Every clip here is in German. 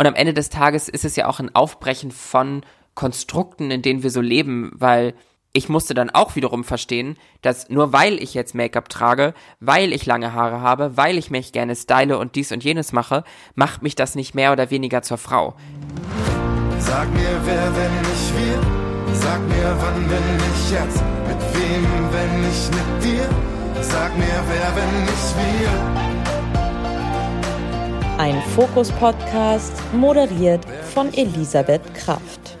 Und am Ende des Tages ist es ja auch ein Aufbrechen von Konstrukten, in denen wir so leben, weil ich musste dann auch wiederum verstehen, dass nur weil ich jetzt Make-up trage, weil ich lange Haare habe, weil ich mich gerne style und dies und jenes mache, macht mich das nicht mehr oder weniger zur Frau. Sag mir, wer, wenn nicht wir? Sag mir, wann, wenn nicht jetzt? Mit wem, wenn nicht mit dir? Sag mir, wer, wenn nicht wir? Ein Fokus-Podcast, moderiert von Elisabeth Kraft.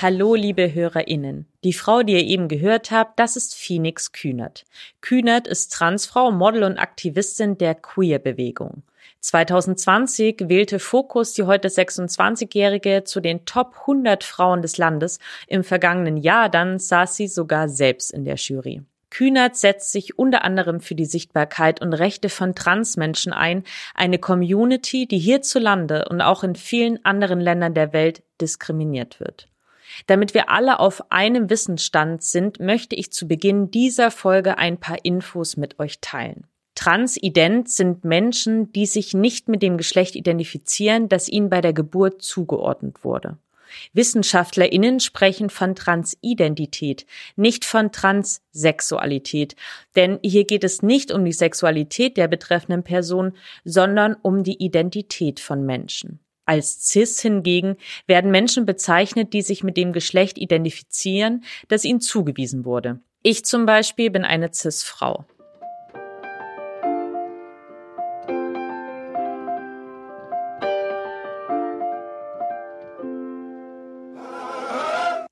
Hallo, liebe HörerInnen. Die Frau, die ihr eben gehört habt, das ist Phoenix Kühnert. Kühnert ist Transfrau, Model und Aktivistin der Queer-Bewegung. 2020 wählte Focus die heute 26-Jährige zu den Top 100 Frauen des Landes. Im vergangenen Jahr dann saß sie sogar selbst in der Jury. Kühnert setzt sich unter anderem für die Sichtbarkeit und Rechte von Transmenschen ein, eine Community, die hierzulande und auch in vielen anderen Ländern der Welt diskriminiert wird. Damit wir alle auf einem Wissensstand sind, möchte ich zu Beginn dieser Folge ein paar Infos mit euch teilen. Transident sind Menschen, die sich nicht mit dem Geschlecht identifizieren, das ihnen bei der Geburt zugeordnet wurde. WissenschaftlerInnen sprechen von Transidentität, nicht von Transsexualität, denn hier geht es nicht um die Sexualität der betreffenden Person, sondern um die Identität von Menschen. Als cis hingegen werden Menschen bezeichnet, die sich mit dem Geschlecht identifizieren, das ihnen zugewiesen wurde. Ich zum Beispiel bin eine cis-Frau.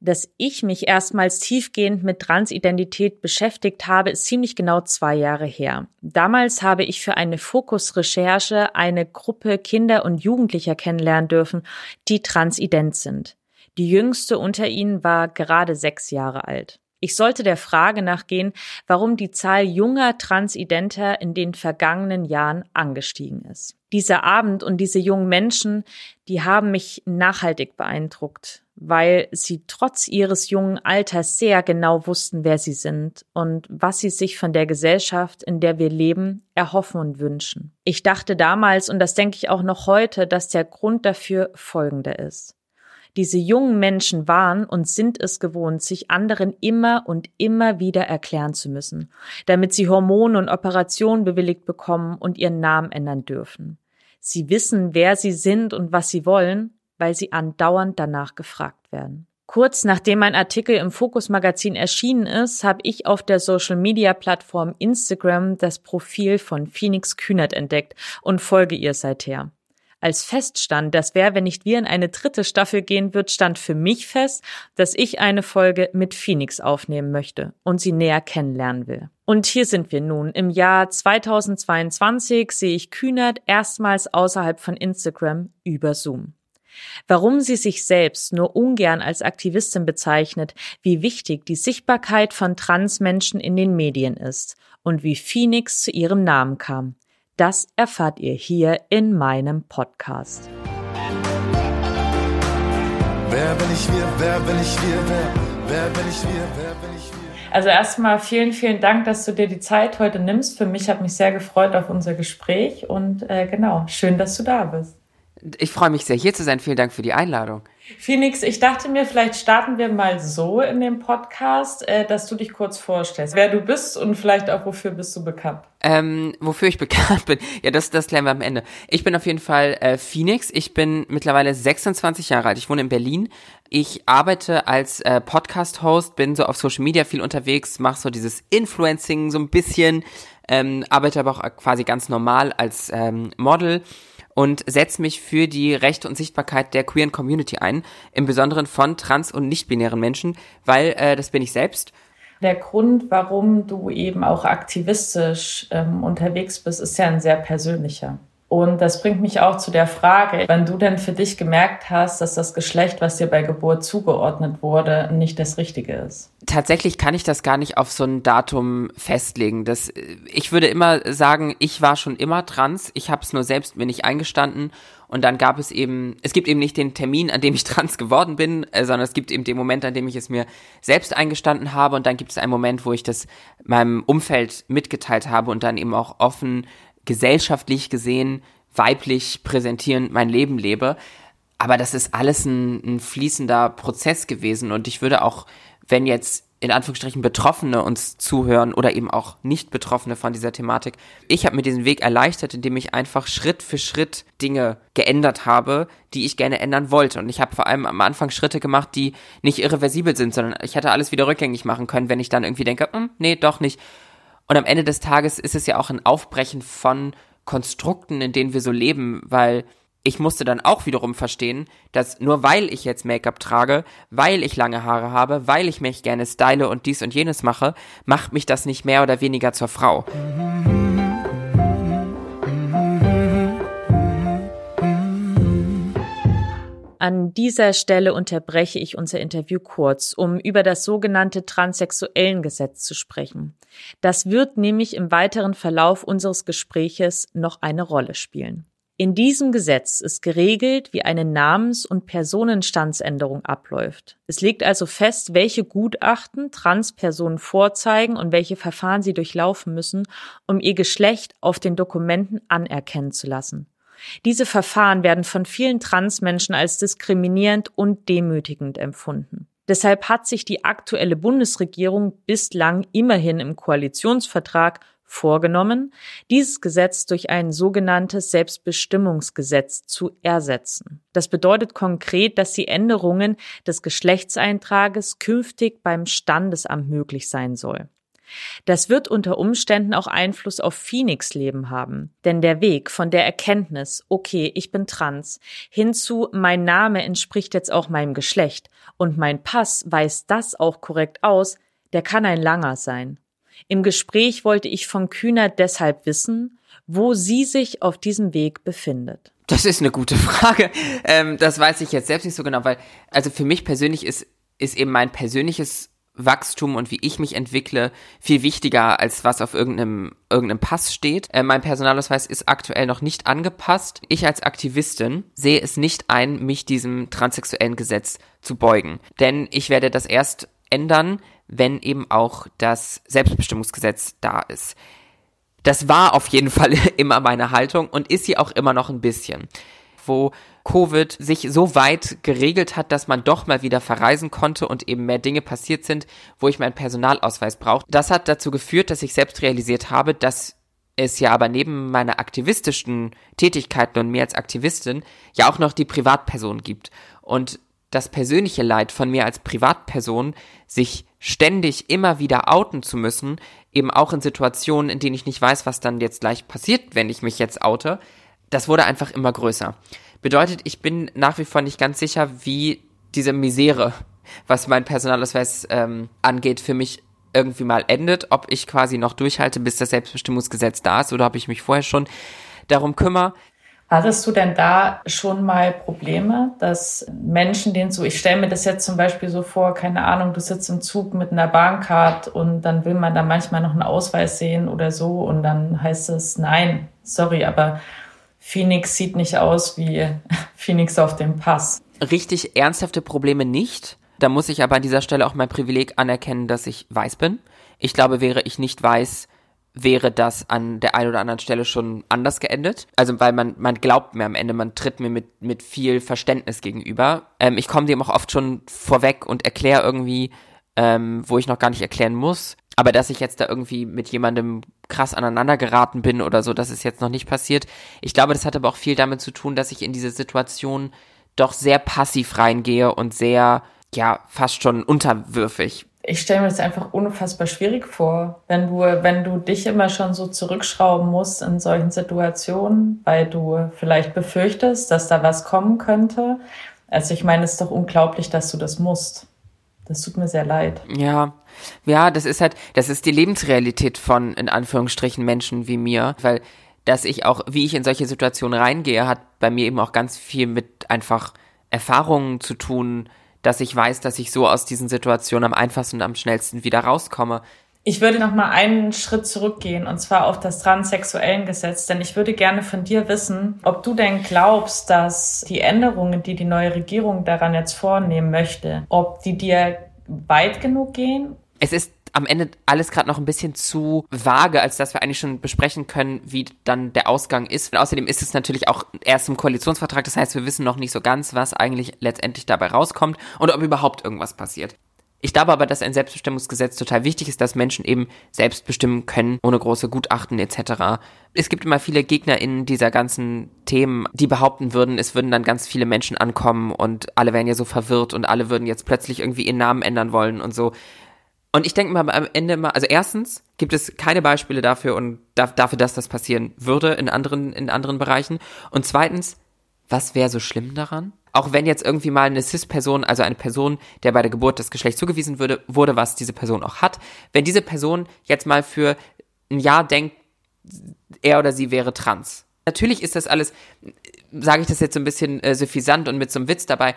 Dass ich mich erstmals tiefgehend mit Transidentität beschäftigt habe, ist ziemlich genau zwei Jahre her. Damals habe ich für eine Fokusrecherche eine Gruppe Kinder und Jugendlicher kennenlernen dürfen, die transident sind. Die jüngste unter ihnen war gerade sechs Jahre alt. Ich sollte der Frage nachgehen, warum die Zahl junger Transidenter in den vergangenen Jahren angestiegen ist. Dieser Abend und diese jungen Menschen, die haben mich nachhaltig beeindruckt weil sie trotz ihres jungen Alters sehr genau wussten, wer sie sind und was sie sich von der Gesellschaft, in der wir leben, erhoffen und wünschen. Ich dachte damals, und das denke ich auch noch heute, dass der Grund dafür folgender ist. Diese jungen Menschen waren und sind es gewohnt, sich anderen immer und immer wieder erklären zu müssen, damit sie Hormone und Operationen bewilligt bekommen und ihren Namen ändern dürfen. Sie wissen, wer sie sind und was sie wollen, weil sie andauernd danach gefragt werden. Kurz nachdem mein Artikel im Fokus Magazin erschienen ist, habe ich auf der Social Media Plattform Instagram das Profil von Phoenix Kühnert entdeckt und folge ihr seither. Als feststand, dass wer, wenn nicht wir in eine dritte Staffel gehen wird, stand für mich fest, dass ich eine Folge mit Phoenix aufnehmen möchte und sie näher kennenlernen will. Und hier sind wir nun. Im Jahr 2022 sehe ich Kühnert erstmals außerhalb von Instagram über Zoom. Warum sie sich selbst nur ungern als Aktivistin bezeichnet, wie wichtig die Sichtbarkeit von Transmenschen in den Medien ist und wie Phoenix zu ihrem Namen kam. Das erfahrt ihr hier in meinem Podcast. Wer bin ich wir, wer bin ich wir, wer, wer bin ich wir, wer bin ich wir? Also erstmal vielen, vielen Dank, dass du dir die Zeit heute nimmst. Für mich hat mich sehr gefreut auf unser Gespräch und äh, genau, schön, dass du da bist. Ich freue mich sehr, hier zu sein. Vielen Dank für die Einladung. Phoenix, ich dachte mir, vielleicht starten wir mal so in dem Podcast, äh, dass du dich kurz vorstellst, wer du bist und vielleicht auch wofür bist du bekannt. Ähm, wofür ich bekannt bin, ja, das, das klären wir am Ende. Ich bin auf jeden Fall äh, Phoenix. Ich bin mittlerweile 26 Jahre alt. Ich wohne in Berlin. Ich arbeite als äh, Podcast-Host, bin so auf Social Media viel unterwegs, mache so dieses Influencing so ein bisschen, ähm, arbeite aber auch quasi ganz normal als ähm, Model und setze mich für die Rechte und Sichtbarkeit der queeren Community ein, im Besonderen von trans- und nicht-binären Menschen, weil äh, das bin ich selbst. Der Grund, warum du eben auch aktivistisch ähm, unterwegs bist, ist ja ein sehr persönlicher. Und das bringt mich auch zu der Frage, wenn du denn für dich gemerkt hast, dass das Geschlecht, was dir bei Geburt zugeordnet wurde, nicht das Richtige ist. Tatsächlich kann ich das gar nicht auf so ein Datum festlegen. Das, ich würde immer sagen, ich war schon immer trans. Ich habe es nur selbst mir nicht eingestanden. Und dann gab es eben, es gibt eben nicht den Termin, an dem ich trans geworden bin, äh, sondern es gibt eben den Moment, an dem ich es mir selbst eingestanden habe. Und dann gibt es einen Moment, wo ich das meinem Umfeld mitgeteilt habe und dann eben auch offen gesellschaftlich gesehen weiblich präsentierend mein Leben lebe. Aber das ist alles ein, ein fließender Prozess gewesen und ich würde auch, wenn jetzt in Anführungsstrichen Betroffene uns zuhören oder eben auch nicht Betroffene von dieser Thematik. Ich habe mir diesen Weg erleichtert, indem ich einfach Schritt für Schritt Dinge geändert habe, die ich gerne ändern wollte. Und ich habe vor allem am Anfang Schritte gemacht, die nicht irreversibel sind, sondern ich hätte alles wieder rückgängig machen können, wenn ich dann irgendwie denke, hm, nee, doch nicht. Und am Ende des Tages ist es ja auch ein Aufbrechen von Konstrukten, in denen wir so leben, weil ich musste dann auch wiederum verstehen, dass nur weil ich jetzt Make-up trage, weil ich lange Haare habe, weil ich mich gerne style und dies und jenes mache, macht mich das nicht mehr oder weniger zur Frau. An dieser Stelle unterbreche ich unser Interview kurz, um über das sogenannte transsexuellen Gesetz zu sprechen. Das wird nämlich im weiteren Verlauf unseres Gespräches noch eine Rolle spielen. In diesem Gesetz ist geregelt, wie eine Namens- und Personenstandsänderung abläuft. Es legt also fest, welche Gutachten Transpersonen vorzeigen und welche Verfahren sie durchlaufen müssen, um ihr Geschlecht auf den Dokumenten anerkennen zu lassen. Diese Verfahren werden von vielen Transmenschen als diskriminierend und demütigend empfunden. Deshalb hat sich die aktuelle Bundesregierung bislang immerhin im Koalitionsvertrag vorgenommen, dieses Gesetz durch ein sogenanntes Selbstbestimmungsgesetz zu ersetzen. Das bedeutet konkret, dass die Änderungen des Geschlechtseintrages künftig beim Standesamt möglich sein soll. Das wird unter Umständen auch Einfluss auf Phoenix Leben haben. Denn der Weg von der Erkenntnis, okay, ich bin trans, hinzu, mein Name entspricht jetzt auch meinem Geschlecht und mein Pass weist das auch korrekt aus, der kann ein langer sein. Im Gespräch wollte ich von Kühner deshalb wissen, wo sie sich auf diesem Weg befindet. Das ist eine gute Frage. Ähm, das weiß ich jetzt selbst nicht so genau, weil, also für mich persönlich ist, ist eben mein persönliches Wachstum und wie ich mich entwickle viel wichtiger, als was auf irgendeinem, irgendeinem Pass steht. Äh, mein Personalausweis ist aktuell noch nicht angepasst. Ich als Aktivistin sehe es nicht ein, mich diesem transsexuellen Gesetz zu beugen. Denn ich werde das erst ändern, wenn eben auch das Selbstbestimmungsgesetz da ist. Das war auf jeden Fall immer meine Haltung und ist sie auch immer noch ein bisschen. Wo Covid sich so weit geregelt hat, dass man doch mal wieder verreisen konnte und eben mehr Dinge passiert sind, wo ich meinen Personalausweis brauche. Das hat dazu geführt, dass ich selbst realisiert habe, dass es ja aber neben meiner aktivistischen Tätigkeiten und mir als Aktivistin ja auch noch die Privatperson gibt. Und das persönliche Leid von mir als Privatperson, sich ständig immer wieder outen zu müssen, eben auch in Situationen, in denen ich nicht weiß, was dann jetzt gleich passiert, wenn ich mich jetzt oute, das wurde einfach immer größer. Bedeutet, ich bin nach wie vor nicht ganz sicher, wie diese Misere, was mein Personalausweis ähm, angeht, für mich irgendwie mal endet, ob ich quasi noch durchhalte, bis das Selbstbestimmungsgesetz da ist oder ob ich mich vorher schon darum kümmere. Hattest du denn da schon mal Probleme, dass Menschen, denen so, ich stelle mir das jetzt zum Beispiel so vor, keine Ahnung, du sitzt im Zug mit einer Bahncard und dann will man da manchmal noch einen Ausweis sehen oder so und dann heißt es, nein, sorry, aber Phoenix sieht nicht aus wie Phoenix auf dem Pass. Richtig ernsthafte Probleme nicht. Da muss ich aber an dieser Stelle auch mein Privileg anerkennen, dass ich weiß bin. Ich glaube, wäre ich nicht weiß, wäre das an der einen oder anderen Stelle schon anders geendet. Also weil man, man glaubt mir am Ende, man tritt mir mit, mit viel Verständnis gegenüber. Ähm, ich komme dem auch oft schon vorweg und erkläre irgendwie, ähm, wo ich noch gar nicht erklären muss. Aber dass ich jetzt da irgendwie mit jemandem krass aneinander geraten bin oder so, das ist jetzt noch nicht passiert. Ich glaube, das hat aber auch viel damit zu tun, dass ich in diese Situation doch sehr passiv reingehe und sehr, ja, fast schon unterwürfig ich stelle mir das einfach unfassbar schwierig vor, wenn du, wenn du dich immer schon so zurückschrauben musst in solchen Situationen, weil du vielleicht befürchtest, dass da was kommen könnte. Also ich meine, es ist doch unglaublich, dass du das musst. Das tut mir sehr leid. Ja, ja, das ist halt, das ist die Lebensrealität von, in Anführungsstrichen, Menschen wie mir, weil, dass ich auch, wie ich in solche Situationen reingehe, hat bei mir eben auch ganz viel mit einfach Erfahrungen zu tun, dass ich weiß, dass ich so aus diesen Situationen am einfachsten und am schnellsten wieder rauskomme. Ich würde noch mal einen Schritt zurückgehen und zwar auf das transsexuellen Gesetz, denn ich würde gerne von dir wissen, ob du denn glaubst, dass die Änderungen, die die neue Regierung daran jetzt vornehmen möchte, ob die dir weit genug gehen? Es ist am Ende alles gerade noch ein bisschen zu vage, als dass wir eigentlich schon besprechen können, wie dann der Ausgang ist. Und außerdem ist es natürlich auch erst im Koalitionsvertrag, das heißt, wir wissen noch nicht so ganz, was eigentlich letztendlich dabei rauskommt und ob überhaupt irgendwas passiert. Ich glaube aber, dass ein Selbstbestimmungsgesetz total wichtig ist, dass Menschen eben selbst bestimmen können, ohne große Gutachten etc. Es gibt immer viele GegnerInnen dieser ganzen Themen, die behaupten würden, es würden dann ganz viele Menschen ankommen und alle wären ja so verwirrt und alle würden jetzt plötzlich irgendwie ihren Namen ändern wollen und so. Und ich denke mal am Ende immer, also erstens gibt es keine Beispiele dafür und dafür, dass das passieren würde in anderen, in anderen Bereichen. Und zweitens, was wäre so schlimm daran? Auch wenn jetzt irgendwie mal eine CIS-Person, also eine Person, der bei der Geburt das Geschlecht zugewiesen würde, wurde, was diese Person auch hat, wenn diese Person jetzt mal für ein Jahr denkt, er oder sie wäre trans. Natürlich ist das alles, sage ich das jetzt so ein bisschen äh, suffisant und mit so einem Witz dabei,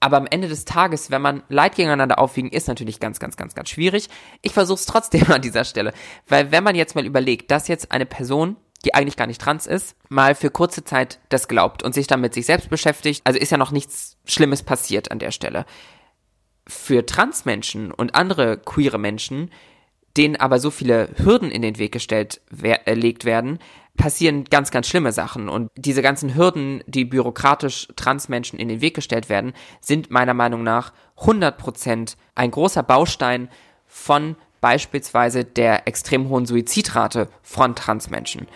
aber am Ende des Tages, wenn man Leid gegeneinander aufwiegen, ist natürlich ganz, ganz, ganz, ganz schwierig. Ich versuche es trotzdem an dieser Stelle. Weil wenn man jetzt mal überlegt, dass jetzt eine Person die eigentlich gar nicht trans ist, mal für kurze Zeit das glaubt und sich dann mit sich selbst beschäftigt. Also ist ja noch nichts Schlimmes passiert an der Stelle. Für Transmenschen und andere queere Menschen, denen aber so viele Hürden in den Weg gestellt erlegt äh, werden, passieren ganz, ganz schlimme Sachen. Und diese ganzen Hürden, die bürokratisch Transmenschen in den Weg gestellt werden, sind meiner Meinung nach 100% ein großer Baustein von beispielsweise der extrem hohen Suizidrate von Transmenschen.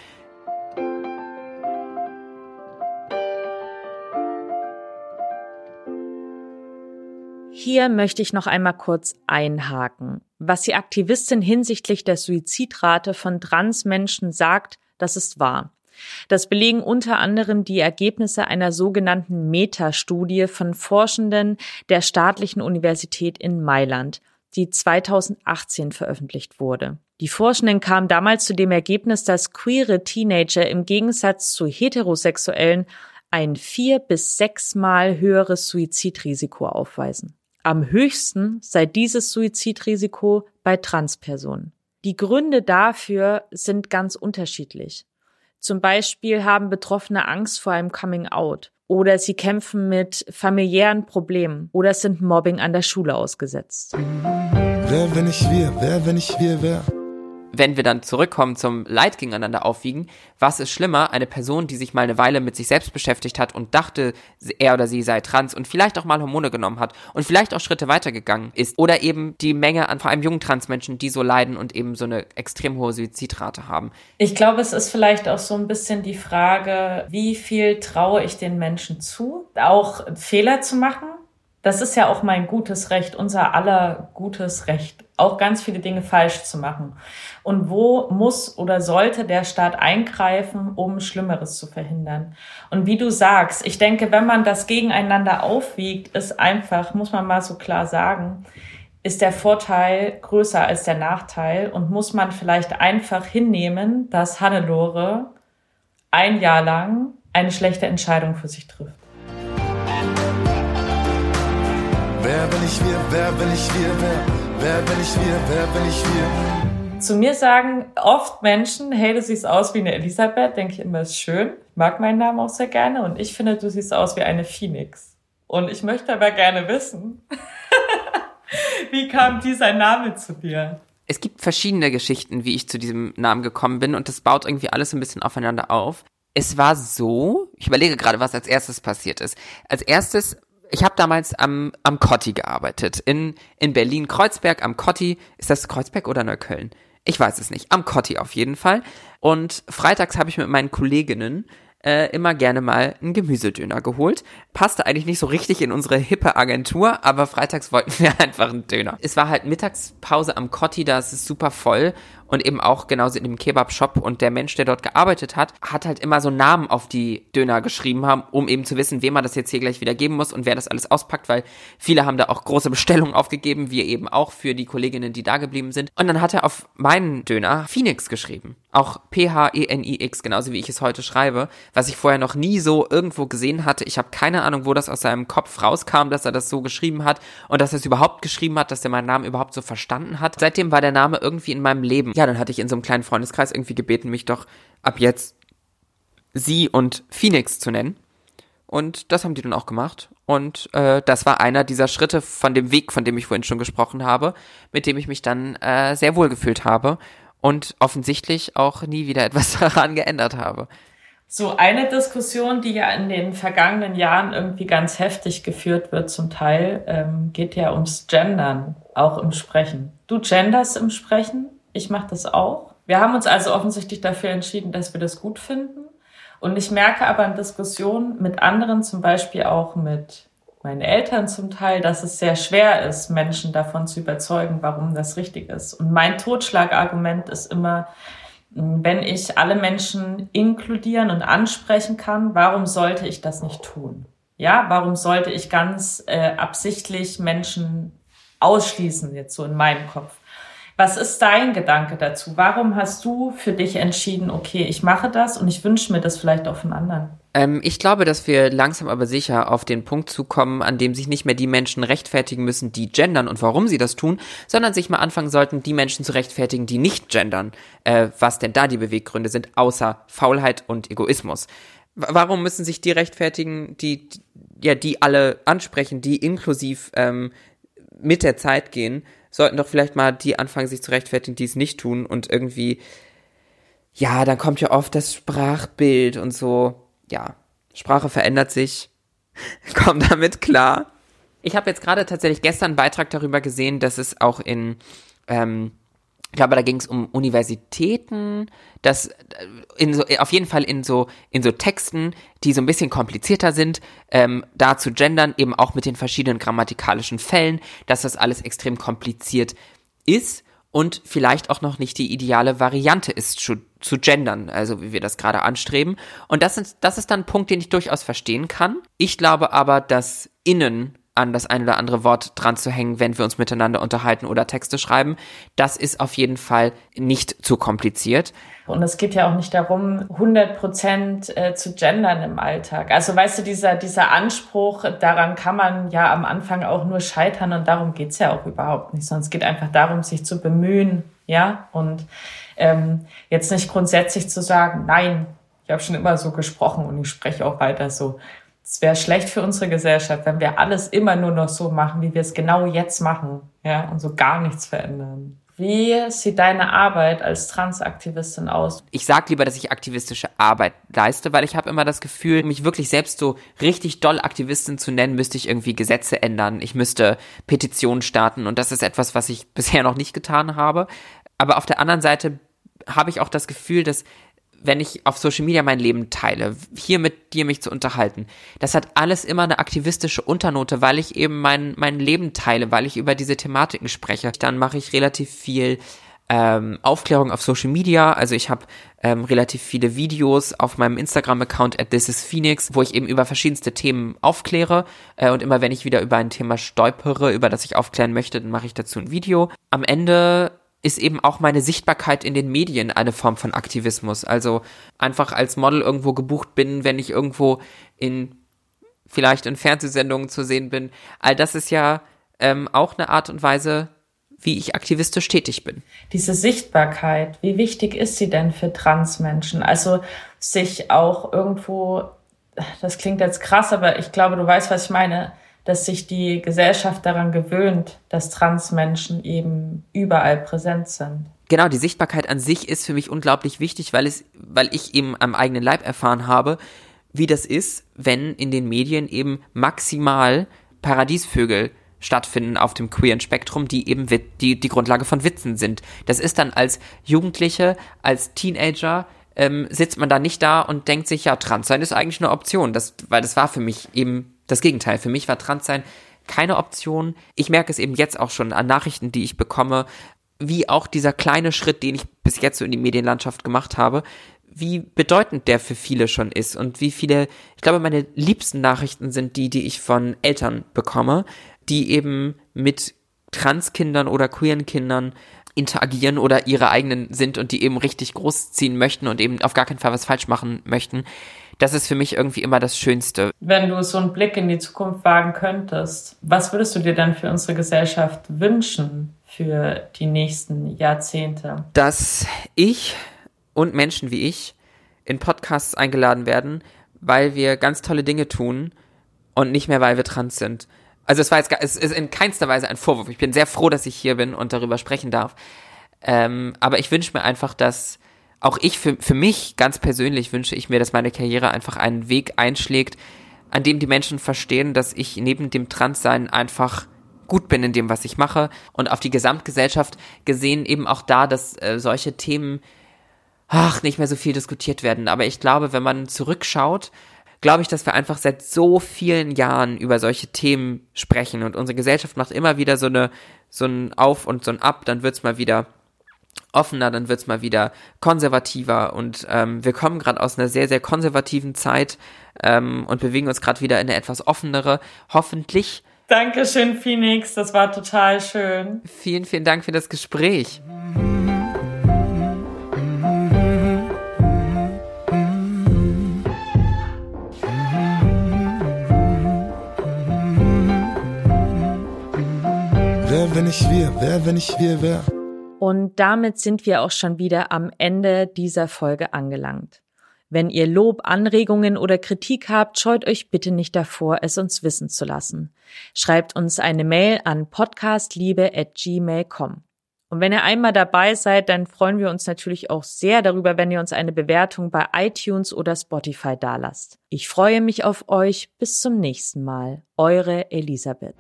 Hier möchte ich noch einmal kurz einhaken. Was die Aktivistin hinsichtlich der Suizidrate von Transmenschen sagt, das ist wahr. Das belegen unter anderem die Ergebnisse einer sogenannten Metastudie von Forschenden der Staatlichen Universität in Mailand, die 2018 veröffentlicht wurde. Die Forschenden kamen damals zu dem Ergebnis, dass queere Teenager im Gegensatz zu heterosexuellen ein vier bis sechsmal höheres Suizidrisiko aufweisen. Am höchsten sei dieses Suizidrisiko bei Transpersonen. Die Gründe dafür sind ganz unterschiedlich. Zum Beispiel haben Betroffene Angst vor einem Coming Out oder sie kämpfen mit familiären Problemen oder sind Mobbing an der Schule ausgesetzt. Wer, wenn ich wir, wer, wenn ich wir, wer? Wenn wir dann zurückkommen zum Leid gegeneinander aufwiegen, was ist schlimmer, eine Person, die sich mal eine Weile mit sich selbst beschäftigt hat und dachte, er oder sie sei trans und vielleicht auch mal Hormone genommen hat und vielleicht auch Schritte weitergegangen ist oder eben die Menge an vor allem jungen Transmenschen, die so leiden und eben so eine extrem hohe Suizidrate haben. Ich glaube, es ist vielleicht auch so ein bisschen die Frage, wie viel traue ich den Menschen zu, auch Fehler zu machen das ist ja auch mein gutes Recht, unser aller gutes Recht, auch ganz viele Dinge falsch zu machen. Und wo muss oder sollte der Staat eingreifen, um Schlimmeres zu verhindern? Und wie du sagst, ich denke, wenn man das gegeneinander aufwiegt, ist einfach, muss man mal so klar sagen, ist der Vorteil größer als der Nachteil und muss man vielleicht einfach hinnehmen, dass Hannelore ein Jahr lang eine schlechte Entscheidung für sich trifft. Wer bin ich wir, wer bin ich wir, wer, wer bin ich wir, wer bin ich wir? Zu mir sagen oft Menschen, hey, du siehst aus wie eine Elisabeth, denke ich immer, ist schön. Ich mag meinen Namen auch sehr gerne und ich finde, du siehst aus wie eine Phoenix. Und ich möchte aber gerne wissen, wie kam dieser Name zu dir? Es gibt verschiedene Geschichten, wie ich zu diesem Namen gekommen bin und das baut irgendwie alles ein bisschen aufeinander auf. Es war so, ich überlege gerade, was als erstes passiert ist. Als erstes ich habe damals am, am Kotti gearbeitet. In, in Berlin-Kreuzberg am Kotti. Ist das Kreuzberg oder Neukölln? Ich weiß es nicht. Am Kotti auf jeden Fall. Und freitags habe ich mit meinen Kolleginnen äh, immer gerne mal einen Gemüsedöner geholt. Passte eigentlich nicht so richtig in unsere hippe Agentur, aber freitags wollten wir einfach einen Döner. Es war halt Mittagspause am Kotti, da ist es super voll und eben auch genauso in dem Kebab-Shop und der Mensch, der dort gearbeitet hat, hat halt immer so Namen auf die Döner geschrieben haben, um eben zu wissen, wem man das jetzt hier gleich wieder geben muss und wer das alles auspackt, weil viele haben da auch große Bestellungen aufgegeben, wir eben auch für die Kolleginnen, die da geblieben sind. Und dann hat er auf meinen Döner Phoenix geschrieben. Auch P-H-E-N-I-X, genauso wie ich es heute schreibe, was ich vorher noch nie so irgendwo gesehen hatte. Ich habe keine Ahnung, wo das aus seinem Kopf rauskam, dass er das so geschrieben hat und dass er es überhaupt geschrieben hat, dass er meinen Namen überhaupt so verstanden hat. Seitdem war der Name irgendwie in meinem Leben. Ja, dann hatte ich in so einem kleinen Freundeskreis irgendwie gebeten, mich doch ab jetzt sie und Phoenix zu nennen. Und das haben die dann auch gemacht. Und äh, das war einer dieser Schritte von dem Weg, von dem ich vorhin schon gesprochen habe, mit dem ich mich dann äh, sehr wohl gefühlt habe und offensichtlich auch nie wieder etwas daran geändert habe. So eine Diskussion, die ja in den vergangenen Jahren irgendwie ganz heftig geführt wird, zum Teil, ähm, geht ja ums Gendern, auch im Sprechen. Du genders im Sprechen, ich mache das auch. Wir haben uns also offensichtlich dafür entschieden, dass wir das gut finden. Und ich merke aber in Diskussionen mit anderen, zum Beispiel auch mit meinen Eltern zum Teil, dass es sehr schwer ist, Menschen davon zu überzeugen, warum das richtig ist. Und mein Totschlagargument ist immer, wenn ich alle Menschen inkludieren und ansprechen kann, warum sollte ich das nicht tun? Ja, warum sollte ich ganz äh, absichtlich Menschen ausschließen, jetzt so in meinem Kopf? Was ist dein Gedanke dazu? Warum hast du für dich entschieden, okay, ich mache das und ich wünsche mir das vielleicht auch von anderen? Ähm, ich glaube, dass wir langsam aber sicher auf den Punkt zukommen, an dem sich nicht mehr die Menschen rechtfertigen müssen, die gendern und warum sie das tun, sondern sich mal anfangen sollten, die Menschen zu rechtfertigen, die nicht gendern, äh, was denn da die Beweggründe sind, außer Faulheit und Egoismus. Warum müssen sich die rechtfertigen, die, ja, die alle ansprechen, die inklusiv ähm, mit der Zeit gehen, sollten doch vielleicht mal die anfangen, sich zu rechtfertigen, die es nicht tun und irgendwie, ja, dann kommt ja oft das Sprachbild und so ja, Sprache verändert sich. Komm damit klar. Ich habe jetzt gerade tatsächlich gestern einen Beitrag darüber gesehen, dass es auch in, ähm, ich glaube, da ging es um Universitäten, dass äh, in so, auf jeden Fall in so in so Texten, die so ein bisschen komplizierter sind, ähm, da zu gendern, eben auch mit den verschiedenen grammatikalischen Fällen, dass das alles extrem kompliziert ist und vielleicht auch noch nicht die ideale Variante ist zu, zu gendern, also wie wir das gerade anstreben. Und das ist, das ist dann ein Punkt, den ich durchaus verstehen kann. Ich glaube aber, dass innen an das ein oder andere Wort dran zu hängen, wenn wir uns miteinander unterhalten oder Texte schreiben. Das ist auf jeden Fall nicht zu kompliziert. Und es geht ja auch nicht darum, 100 Prozent äh, zu gendern im Alltag. Also weißt du, dieser, dieser Anspruch, daran kann man ja am Anfang auch nur scheitern und darum geht's ja auch überhaupt nicht, sondern es geht einfach darum, sich zu bemühen, ja, und ähm, jetzt nicht grundsätzlich zu sagen, nein, ich habe schon immer so gesprochen und ich spreche auch weiter so. Es wäre schlecht für unsere Gesellschaft, wenn wir alles immer nur noch so machen, wie wir es genau jetzt machen, ja, und so gar nichts verändern. Wie sieht deine Arbeit als Transaktivistin aus? Ich sag lieber, dass ich aktivistische Arbeit leiste, weil ich habe immer das Gefühl, mich wirklich selbst so richtig doll Aktivistin zu nennen, müsste ich irgendwie Gesetze ändern. Ich müsste Petitionen starten und das ist etwas, was ich bisher noch nicht getan habe. Aber auf der anderen Seite habe ich auch das Gefühl, dass wenn ich auf Social Media mein Leben teile, hier mit dir mich zu unterhalten, das hat alles immer eine aktivistische Unternote, weil ich eben mein, mein Leben teile, weil ich über diese Thematiken spreche. Dann mache ich relativ viel ähm, Aufklärung auf Social Media. Also ich habe ähm, relativ viele Videos auf meinem Instagram-Account at thisisphoenix, wo ich eben über verschiedenste Themen aufkläre. Äh, und immer wenn ich wieder über ein Thema stolpere, über das ich aufklären möchte, dann mache ich dazu ein Video. Am Ende ist eben auch meine Sichtbarkeit in den Medien eine Form von Aktivismus. Also einfach als Model irgendwo gebucht bin, wenn ich irgendwo in vielleicht in Fernsehsendungen zu sehen bin. All das ist ja ähm, auch eine Art und Weise, wie ich aktivistisch tätig bin. Diese Sichtbarkeit, wie wichtig ist sie denn für Transmenschen? Also sich auch irgendwo, das klingt jetzt krass, aber ich glaube, du weißt, was ich meine, dass sich die Gesellschaft daran gewöhnt, dass Transmenschen eben überall präsent sind. Genau, die Sichtbarkeit an sich ist für mich unglaublich wichtig, weil es, weil ich eben am eigenen Leib erfahren habe, wie das ist, wenn in den Medien eben maximal Paradiesvögel stattfinden auf dem queeren Spektrum, die eben die, die Grundlage von Witzen sind. Das ist dann als Jugendliche, als Teenager, ähm, sitzt man da nicht da und denkt sich, ja, Transsein ist eigentlich eine Option. Das, weil das war für mich eben das Gegenteil. Für mich war Transsein keine Option. Ich merke es eben jetzt auch schon an Nachrichten, die ich bekomme, wie auch dieser kleine Schritt, den ich bis jetzt so in die Medienlandschaft gemacht habe, wie bedeutend der für viele schon ist und wie viele, ich glaube, meine liebsten Nachrichten sind die, die ich von Eltern bekomme, die eben mit Transkindern oder queeren Kindern interagieren oder ihre eigenen sind und die eben richtig großziehen möchten und eben auf gar keinen Fall was falsch machen möchten das ist für mich irgendwie immer das Schönste. Wenn du so einen Blick in die Zukunft wagen könntest, was würdest du dir dann für unsere Gesellschaft wünschen für die nächsten Jahrzehnte? Dass ich und Menschen wie ich in Podcasts eingeladen werden, weil wir ganz tolle Dinge tun und nicht mehr, weil wir trans sind. Also es war jetzt, es ist in keinster Weise ein Vorwurf. Ich bin sehr froh, dass ich hier bin und darüber sprechen darf. Ähm, aber ich wünsche mir einfach, dass auch ich für, für mich ganz persönlich wünsche ich mir, dass meine Karriere einfach einen Weg einschlägt, an dem die Menschen verstehen, dass ich neben dem Transsein einfach gut bin in dem, was ich mache und auf die Gesamtgesellschaft gesehen eben auch da, dass äh, solche Themen ach, nicht mehr so viel diskutiert werden. Aber ich glaube, wenn man zurückschaut, glaube ich, dass wir einfach seit so vielen Jahren über solche Themen sprechen und unsere Gesellschaft macht immer wieder so eine, so ein Auf und so ein Ab, dann wird's mal wieder offener, dann wird's mal wieder konservativer und ähm, wir kommen gerade aus einer sehr, sehr konservativen Zeit ähm, und bewegen uns gerade wieder in eine etwas offenere, hoffentlich. Dankeschön, Phoenix, das war total schön. Vielen, vielen Dank für das Gespräch. Wer, wenn nicht wir? Wer, wenn nicht wir, wer? Und damit sind wir auch schon wieder am Ende dieser Folge angelangt. Wenn ihr Lob, Anregungen oder Kritik habt, scheut euch bitte nicht davor, es uns wissen zu lassen. Schreibt uns eine Mail an podcastliebe@gmail.com. Und wenn ihr einmal dabei seid, dann freuen wir uns natürlich auch sehr darüber, wenn ihr uns eine Bewertung bei iTunes oder Spotify dalasst. Ich freue mich auf euch. Bis zum nächsten Mal. Eure Elisabeth.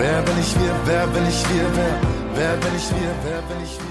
Wer, wenn ich wir, wer, wenn ich wir, wer, wer, wenn ich wir, wer, wenn ich wir.